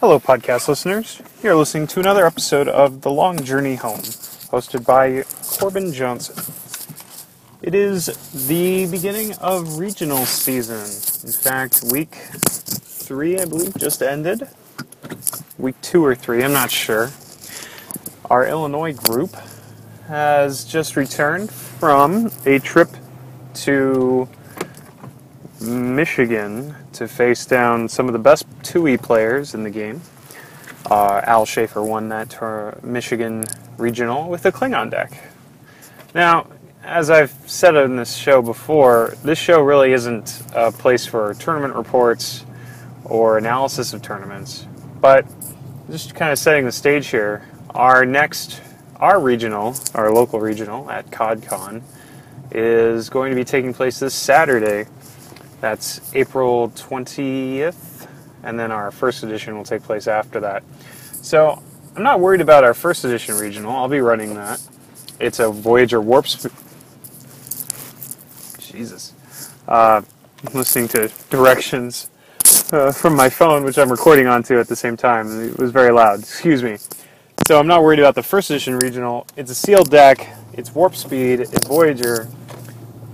Hello, podcast listeners. You're listening to another episode of The Long Journey Home, hosted by Corbin Johnson. It is the beginning of regional season. In fact, week three, I believe, just ended. Week two or three, I'm not sure. Our Illinois group has just returned from a trip to Michigan to face down some of the best 2E players in the game. Uh, Al Schaefer won that Michigan regional with a Klingon deck. Now, as I've said in this show before, this show really isn't a place for tournament reports or analysis of tournaments, but just kind of setting the stage here. Our next, our regional, our local regional at CODCON, is going to be taking place this Saturday that's April 20th, and then our first edition will take place after that. So I'm not worried about our first edition regional. I'll be running that. It's a Voyager Warp. speed. Jesus. Uh, I'm listening to directions uh, from my phone, which I'm recording onto at the same time. It was very loud. Excuse me. So I'm not worried about the first edition regional. It's a sealed deck. It's warp speed. It's Voyager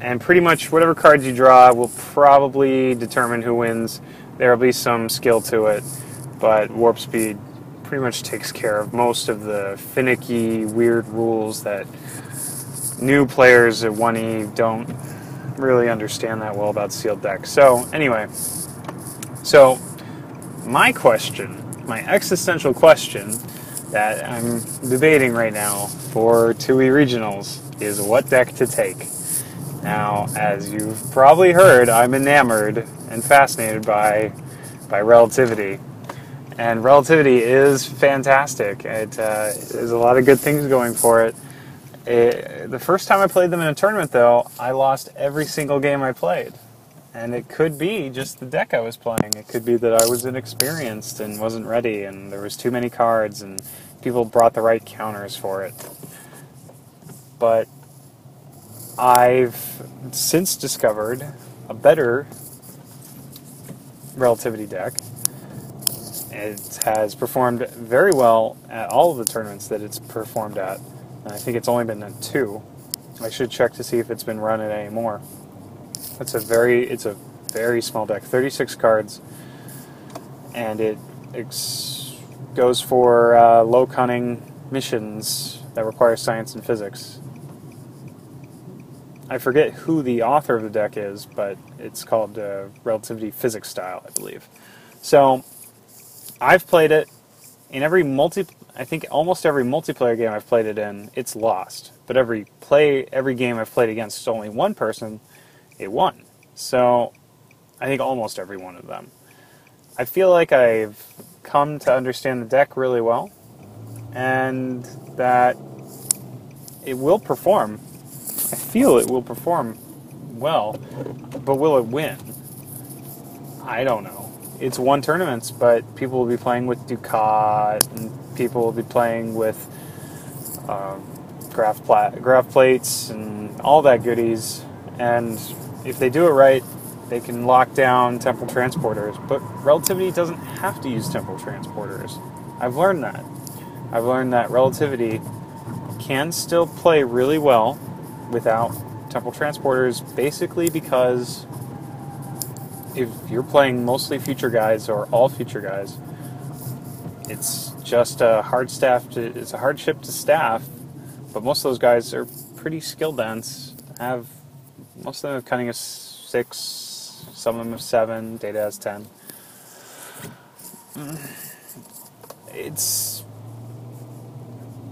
and pretty much whatever cards you draw will probably determine who wins. There will be some skill to it, but warp speed pretty much takes care of most of the finicky, weird rules that new players at 1E don't really understand that well about sealed decks. So, anyway, so my question, my existential question that I'm debating right now for 2E regionals is what deck to take. Now, as you've probably heard, I'm enamored and fascinated by by relativity, and relativity is fantastic. It uh, there's a lot of good things going for it. it. The first time I played them in a tournament, though, I lost every single game I played, and it could be just the deck I was playing. It could be that I was inexperienced and wasn't ready, and there was too many cards, and people brought the right counters for it. But I've since discovered a better relativity deck. It has performed very well at all of the tournaments that it's performed at. I think it's only been at two. I should check to see if it's been run at any more. It's a very it's a very small deck, 36 cards, and it ex- goes for uh, low cunning missions that require science and physics. I forget who the author of the deck is, but it's called uh, Relativity Physics Style, I believe. So I've played it in every multi. I think almost every multiplayer game I've played it in, it's lost. But every play, every game I've played against only one person, it won. So I think almost every one of them. I feel like I've come to understand the deck really well, and that it will perform I feel it will perform well, but will it win? I don't know. It's won tournaments, but people will be playing with Dukat, and people will be playing with um, graph, graph plates and all that goodies. And if they do it right, they can lock down temporal transporters. But relativity doesn't have to use temporal transporters. I've learned that. I've learned that relativity can still play really well without temporal transporters basically because if you're playing mostly future guys or all future guys, it's just a hard staff to it's a hard ship to staff, but most of those guys are pretty skill dense. Have most of them have cunning of six, some of them have seven, data has ten. It's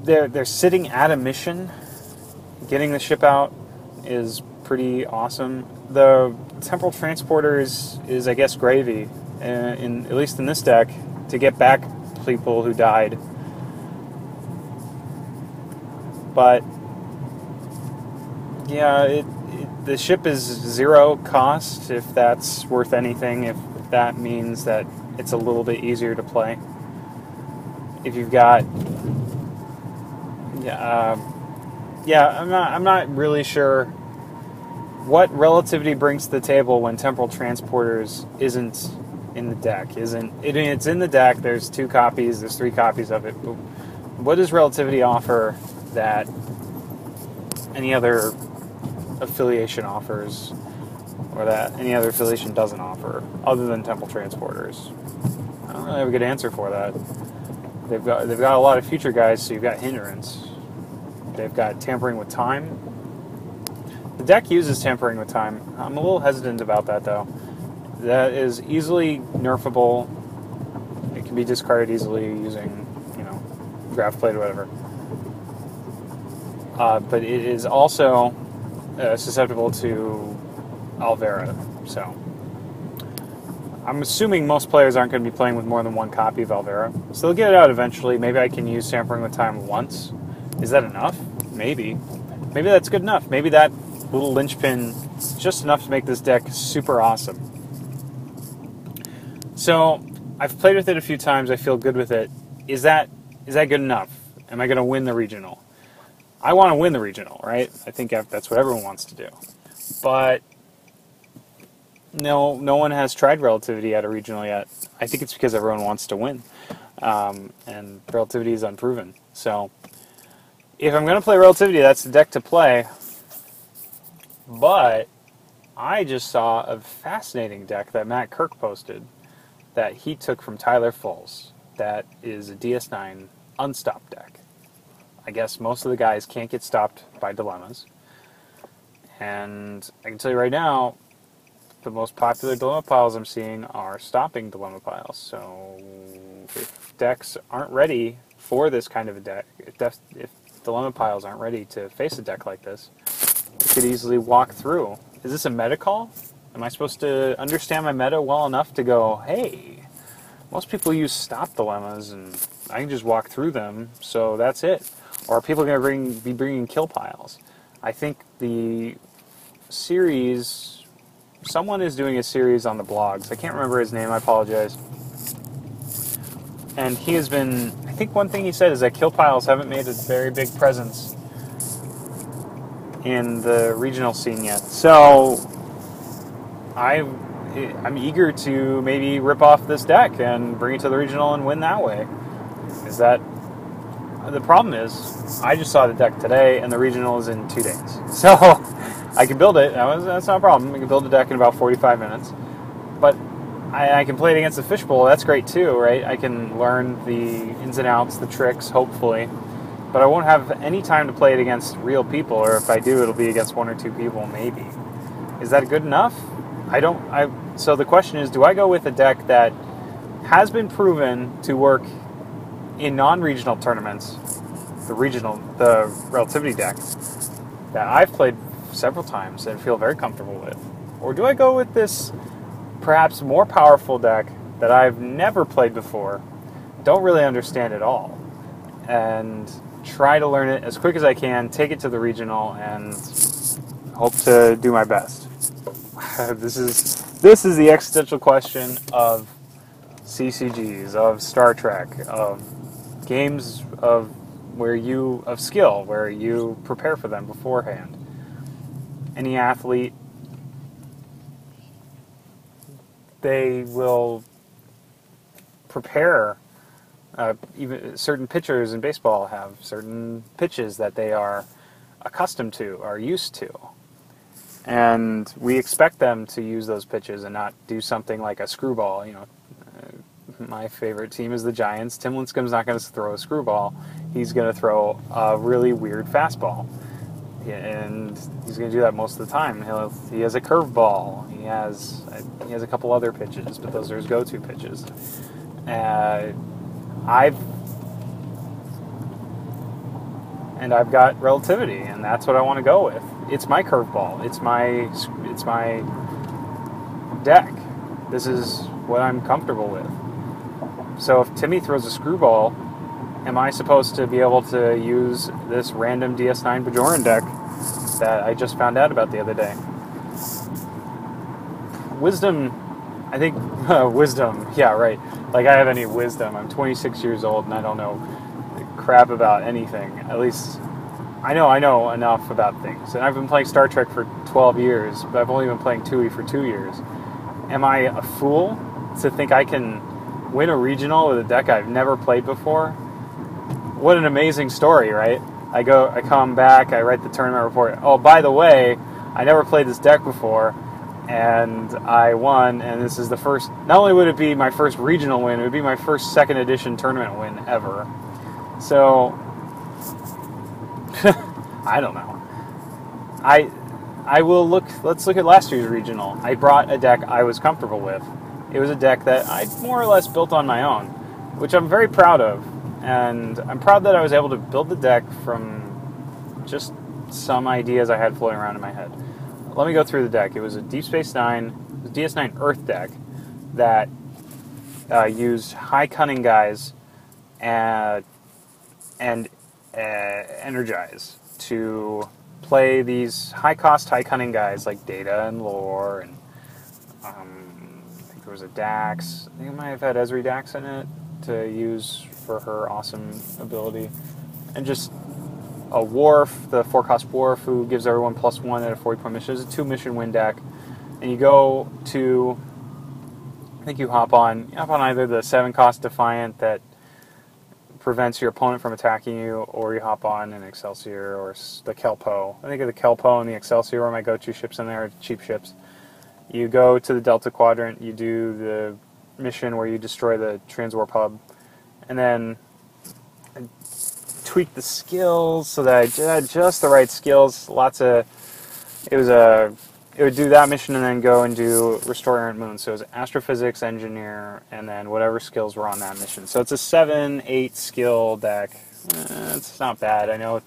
they're they're sitting at a mission getting the ship out is pretty awesome. The temporal transporter is, is I guess, gravy, uh, in at least in this deck, to get back people who died. But yeah, it, it, the ship is zero cost if that's worth anything. If that means that it's a little bit easier to play. If you've got yeah. Uh, yeah, I'm not. I'm not really sure what relativity brings to the table when temporal transporters isn't in the deck isn't it, it's in the deck there's two copies there's three copies of it. But what does relativity offer that any other affiliation offers or that any other affiliation doesn't offer other than temporal transporters? I don't really have a good answer for that. They've got they've got a lot of future guys so you've got hindrance they've got tampering with time the deck uses tampering with time i'm a little hesitant about that though that is easily nerfable. It can be discarded easily using, you know, graph plate or whatever. Uh, but it is also uh, susceptible to Alvera. So I'm assuming most players aren't going to be playing with more than one copy of Alvera. So they'll get it out eventually. Maybe I can use tampering with time once. Is that enough? Maybe. Maybe that's good enough. Maybe that little linchpin is just enough to make this deck super awesome. So I've played with it a few times. I feel good with it. Is that is that good enough? Am I going to win the regional? I want to win the regional, right? I think that's what everyone wants to do. But no, no one has tried relativity at a regional yet. I think it's because everyone wants to win, um, and relativity is unproven. So if I'm going to play relativity, that's the deck to play. But I just saw a fascinating deck that Matt Kirk posted that he took from Tyler Fulls. That is a DS9 unstopped deck. I guess most of the guys can't get stopped by dilemmas. And I can tell you right now, the most popular dilemma piles I'm seeing are stopping dilemma piles. So if decks aren't ready for this kind of a deck, if, def- if dilemma piles aren't ready to face a deck like this, you could easily walk through. Is this a meta call? Am I supposed to understand my meta well enough to go, hey, most people use stop dilemmas and I can just walk through them, so that's it. Or are people going to bring, be bringing kill piles? I think the series, someone is doing a series on the blogs. I can't remember his name, I apologize. And he has been, think one thing he said is that kill piles haven't made a very big presence in the regional scene yet. So I I'm eager to maybe rip off this deck and bring it to the regional and win that way. Is that the problem? Is I just saw the deck today and the regional is in two days, so I can build it. That's not a problem. I can build the deck in about 45 minutes, but I, I can play it against the fishbowl. That's great too, right? I can learn the ins and outs, the tricks, hopefully. But I won't have any time to play it against real people, or if I do, it'll be against one or two people, maybe. Is that good enough? I don't. I so the question is, do I go with a deck that has been proven to work in non-regional tournaments, the regional, the relativity deck that I've played several times and feel very comfortable with, or do I go with this perhaps more powerful deck that I've never played before, don't really understand at all, and try to learn it as quick as I can, take it to the regional, and hope to do my best. this is this is the existential question of CCGs, of Star Trek, of games of where you of skill, where you prepare for them beforehand. Any athlete, they will prepare. Uh, even certain pitchers in baseball have certain pitches that they are accustomed to, are used to and we expect them to use those pitches and not do something like a screwball. You know, uh, my favorite team is the Giants. Tim Lincecum's not going to throw a screwball; he's going to throw a really weird fastball, and he's going to do that most of the time. He'll, he has a curveball. He has he has a couple other pitches, but those are his go-to pitches. Uh, I've and I've got relativity, and that's what I want to go with it's my curveball. It's my it's my deck. This is what I'm comfortable with. So if Timmy throws a screwball, am I supposed to be able to use this random DS9 Bajoran deck that I just found out about the other day? Wisdom, I think uh, wisdom. Yeah, right. Like I have any wisdom. I'm 26 years old and I don't know crap about anything. At least I know I know enough about things, and I've been playing Star Trek for 12 years, but I've only been playing 2E for two years. Am I a fool to think I can win a regional with a deck I've never played before. What an amazing story, right? I go, I come back, I write the tournament report. Oh, by the way, I never played this deck before, and I won. And this is the first. Not only would it be my first regional win, it would be my first second edition tournament win ever. So, I don't know. I I will look. Let's look at last year's regional. I brought a deck I was comfortable with. It was a deck that I more or less built on my own, which I'm very proud of. And I'm proud that I was able to build the deck from just some ideas I had floating around in my head. Let me go through the deck. It was a Deep Space Nine, DS9 Earth deck that uh, used high cunning guys and, and uh, energize to play these high cost, high cunning guys like Data and Lore, and um, I think there was a Dax. I think it might have had Ezri Dax in it to use for her awesome ability, and just a Worf, the four cost Worf, who gives everyone plus one at a 40 point mission. It's a two mission win deck, and you go to. I think you hop on, you hop on either the seven cost Defiant that prevents your opponent from attacking you, or you hop on an Excelsior or the Kelpo. I think of the Kelpo and the Excelsior are my go-to ships in there, cheap ships. You go to the Delta Quadrant, you do the mission where you destroy the Transwarp hub, and then tweak the skills so that I had just the right skills. Lots of it was a it would do that mission and then go and do Restore Errant Moon. So it was Astrophysics, Engineer, and then whatever skills were on that mission. So it's a 7, 8 skill deck. Eh, it's not bad. I know,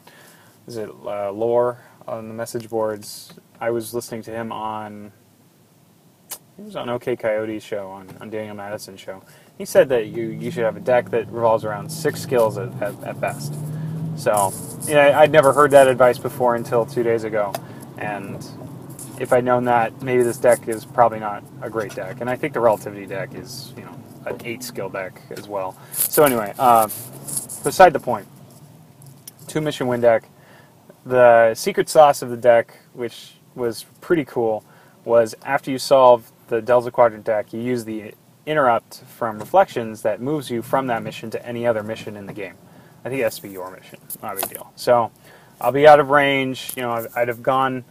is it uh, Lore on the message boards? I was listening to him on, he was on OK Coyote's show, on, on Daniel Madison's show. He said that you, you should have a deck that revolves around six skills at, at, at best. So, yeah, I'd never heard that advice before until two days ago. And if I'd known that, maybe this deck is probably not a great deck. And I think the Relativity deck is, you know, an eight skill deck as well. So anyway, uh, beside the point, two mission win deck. The secret sauce of the deck, which was pretty cool, was after you solve the Delta Quadrant deck, you use the interrupt from Reflections that moves you from that mission to any other mission in the game. I think it has to be your mission. Not a big deal. So I'll be out of range. You know, I'd have gone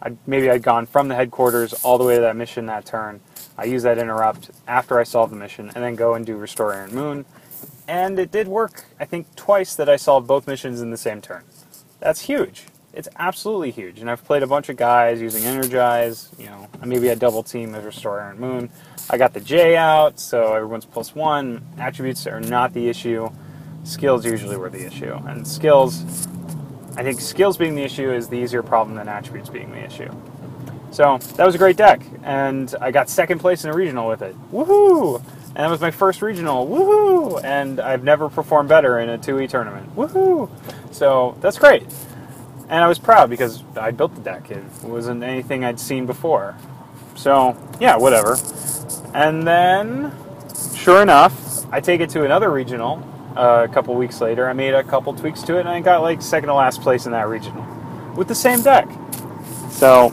I'd, maybe I'd gone from the headquarters all the way to that mission that turn. I use that interrupt after I solve the mission, and then go and do Restore Errant Moon. And it did work, I think, twice that I solved both missions in the same turn. That's huge. It's absolutely huge. And I've played a bunch of guys using Energize. You know, maybe I double team as Restore Errant Moon. I got the J out, so everyone's plus one. Attributes are not the issue. Skills usually were the issue. And skills, I think skills being the issue is the easier problem than attributes being the issue. So that was a great deck, and I got second place in a regional with it. Woohoo! And that was my first regional. Woohoo! And I've never performed better in a 2e tournament. Woohoo! So that's great. And I was proud because I built the deck. It wasn't anything I'd seen before. So, yeah, whatever. And then, sure enough, I take it to another regional uh, a couple weeks later. I made a couple tweaks to it, and I got like second to last place in that regional with the same deck. So,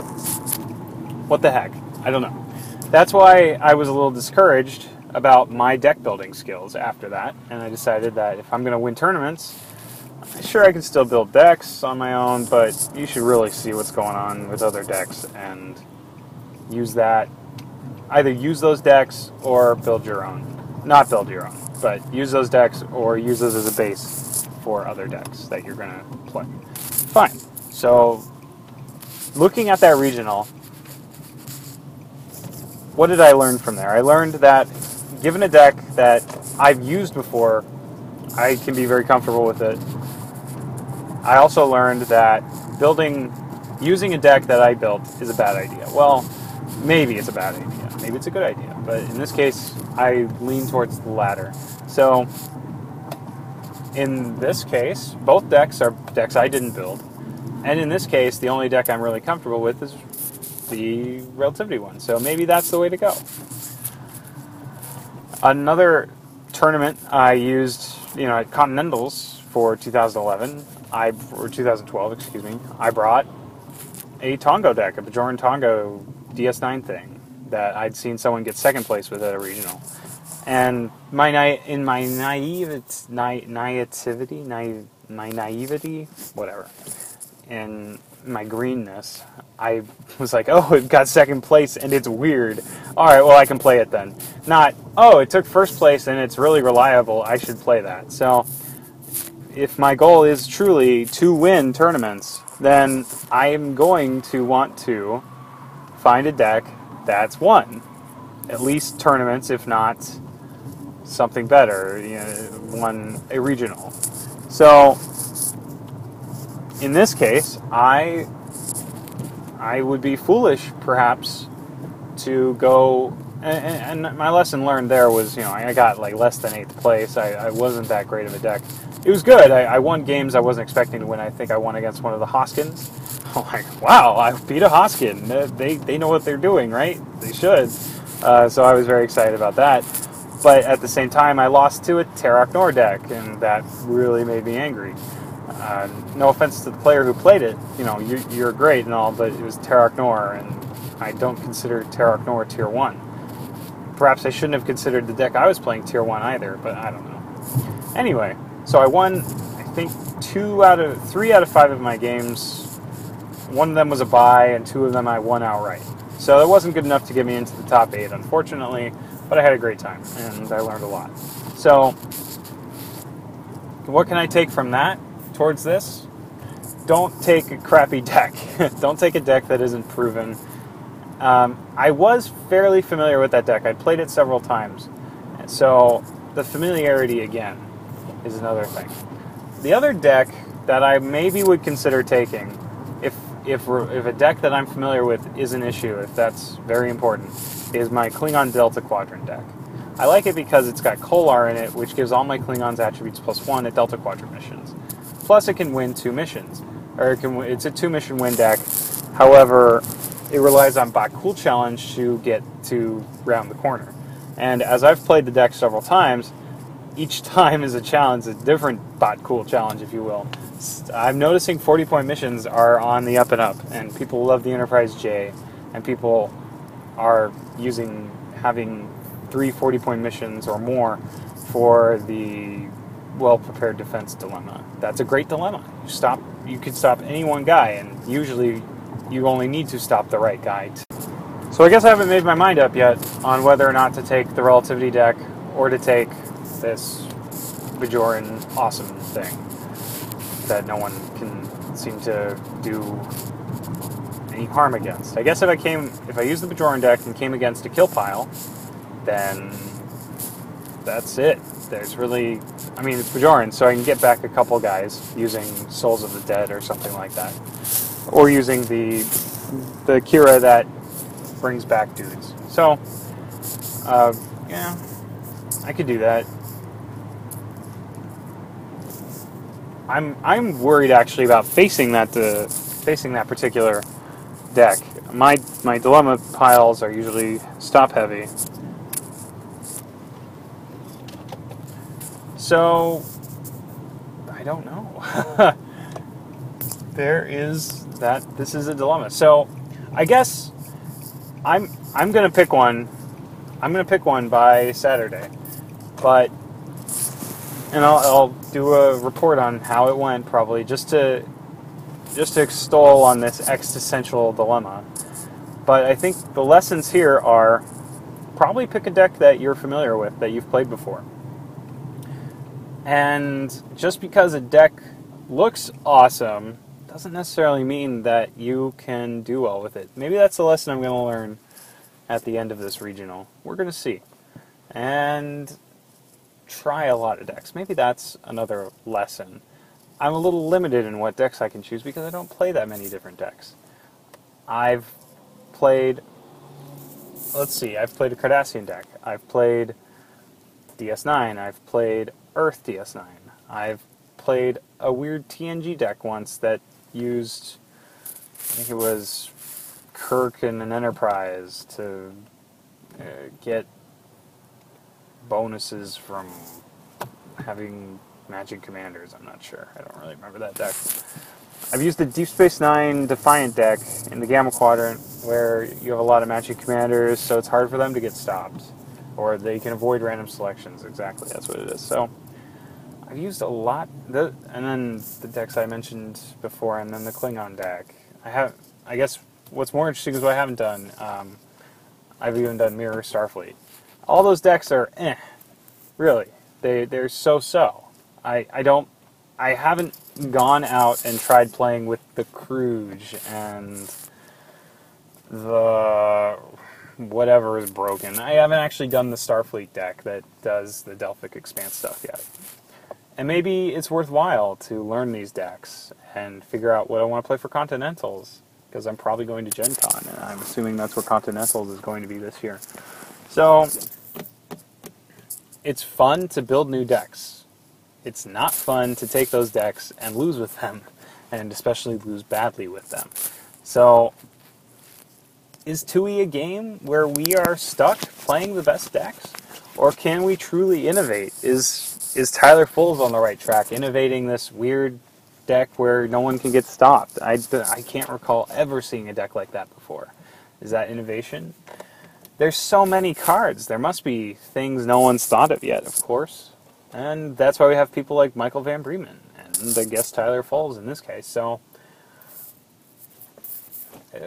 what the heck? I don't know. That's why I was a little discouraged about my deck building skills after that, and I decided that if I'm going to win tournaments, sure I can still build decks on my own, but you should really see what's going on with other decks and use that. Either use those decks or build your own. Not build your own but use those decks or use those as a base for other decks that you're going to play. Fine. So, looking at that regional, what did I learn from there? I learned that given a deck that I've used before, I can be very comfortable with it. I also learned that building, using a deck that I built is a bad idea. Well, maybe it's a bad idea. Maybe it's a good idea. But in this case, I lean towards the latter. So, in this case, both decks are decks I didn't build. And in this case, the only deck I'm really comfortable with is the Relativity one. So maybe that's the way to go. Another tournament I used, you know, at Continentals for 2011, I or 2012, excuse me, I brought a Tongo deck, a Bajoran Tongo DS9 thing that I'd seen someone get second place with at a regional. And my in my naive na- naivety, naive, my naivety, whatever, and my greenness, I was like, oh, it got second place and it's weird. All right, well, I can play it then. Not, oh, it took first place and it's really reliable. I should play that. So, if my goal is truly to win tournaments, then I am going to want to find a deck that's won. At least tournaments, if not something better, you know, won a regional. So, in this case, I I would be foolish, perhaps, to go. And, and, my lesson learned there was, you know, I got like less than eighth place. I, I wasn't that great of a deck. It was good. I, I, won games I wasn't expecting to win. I think I won against one of the Hoskins. I'm like, wow, I beat a Hoskin. They, they know what they're doing, right? They should. Uh, so I was very excited about that. But at the same time, I lost to a Terok Nor deck, and that really made me angry. Uh, no offense to the player who played it, you know, you, are great and all, but it was Terok Nor, and I don't consider Terok Nor Tier 1. Perhaps I shouldn't have considered the deck I was playing Tier 1 either, but I don't know. Anyway, so I won, I think, two out of three out of five of my games. One of them was a buy, and two of them I won outright. So it wasn't good enough to get me into the top eight, unfortunately, but I had a great time, and I learned a lot. So, what can I take from that? towards this, don't take a crappy deck. don't take a deck that isn't proven. Um, I was fairly familiar with that deck. I played it several times. So the familiarity again is another thing. The other deck that I maybe would consider taking, if if if a deck that I'm familiar with is an issue, if that's very important, is my Klingon Delta Quadrant deck. I like it because it's got Kolar in it, which gives all my Klingons attributes plus one at Delta Quadrant missions. Plus, it can win two missions, or it can. It's a two mission win deck. However, it relies on Cool Challenge to get to round the corner. And as I've played the deck several times, each time is a challenge, a different Bot Cool Challenge, if you will. I'm noticing 40 point missions are on the up and up, and people love the Enterprise J, and people are using having three 40 point missions or more for the well prepared defense dilemma. That's a great dilemma. You stop you could stop any one guy and usually you only need to stop the right guy. So I guess I haven't made my mind up yet on whether or not to take the relativity deck or to take this Bajoran awesome thing that no one can seem to do any harm against. I guess if I came if I used the Bajoran deck and came against a kill pile, then that's it. There's really I mean, it's Bajoran, so I can get back a couple guys using Souls of the Dead or something like that, or using the the Kira that brings back dudes. So, uh, yeah, I could do that. I'm I'm worried actually about facing that the facing that particular deck. My my dilemma piles are usually stop heavy, So, I don't know. there is that. This is a dilemma. So, I guess I'm I'm gonna pick one. I'm gonna pick one by Saturday, but and I'll, I'll do a report on how it went probably just to just to extol on this existential dilemma. But I think the lessons here are probably pick a deck that you're familiar with that you've played before. And just because a deck looks awesome doesn't necessarily mean that you can do well with it. Maybe that's the lesson I'm going to learn at the end of this regional. We're going to see. And try a lot of decks. Maybe that's another lesson. I'm a little limited in what decks I can choose because I don't play that many different decks. I've played, let's see, I've played a Cardassian deck. I've played DS9. I've played Earth DS9. I've played a weird TNG deck once that used, I think it was Kirk and an Enterprise to uh, get bonuses from having matching commanders. I'm not sure. I don't really remember that deck. I've used the Deep Space Nine Defiant deck in the Gamma Quadrant where you have a lot of matching commanders, so it's hard for them to get stopped, or they can avoid random selections. Exactly, that's what it is. So I've used a lot, the, and then the decks I mentioned before, and then the Klingon deck. I have, I guess, what's more interesting is what I haven't done. Um, I've even done Mirror Starfleet. All those decks are eh, really. They they're so so. I I don't I haven't gone out and tried playing with the Kruge and the whatever is broken. I haven't actually done the Starfleet deck that does the Delphic Expanse stuff yet. And maybe it's worthwhile to learn these decks and figure out what I want to play for Continentals because I'm probably going to Gen Con and I'm assuming that's where Continentals is going to be this year. So it's fun to build new decks it's not fun to take those decks and lose with them, and especially lose badly with them. So, is 2E a game where we are stuck playing the best decks, or can we truly innovate? Is is Tyler Fulls on the right track, innovating this weird deck where no one can get stopped? I, I can't recall ever seeing a deck like that before. Is that innovation? There's so many cards. There must be things no one's thought of yet, of course. And that's why we have people like Michael Van Bremen and I guess Tyler Fulls in this case. So uh,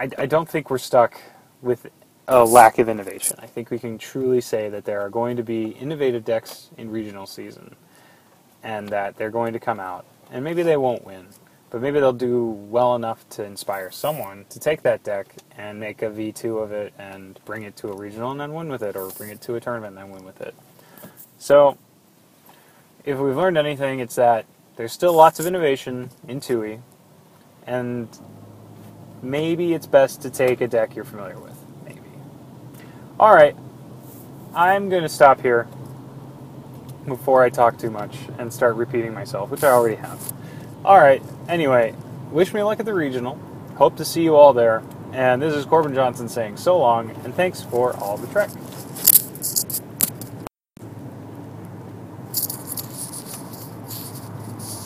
I, I don't think we're stuck with a lack of innovation. I think we can truly say that there are going to be innovative decks in regional season and that they're going to come out. And maybe they won't win, but maybe they'll do well enough to inspire someone to take that deck and make a V2 of it and bring it to a regional and then win with it, or bring it to a tournament and then win with it. So, if we've learned anything, it's that there's still lots of innovation in 2E, and maybe it's best to take a deck you're familiar with. Maybe. All right, I'm going to stop here before I talk too much and start repeating myself, which I already have. All right, anyway, wish me luck at the regional. Hope to see you all there. And this is Corbin Johnson saying so long, and thanks for all the trek.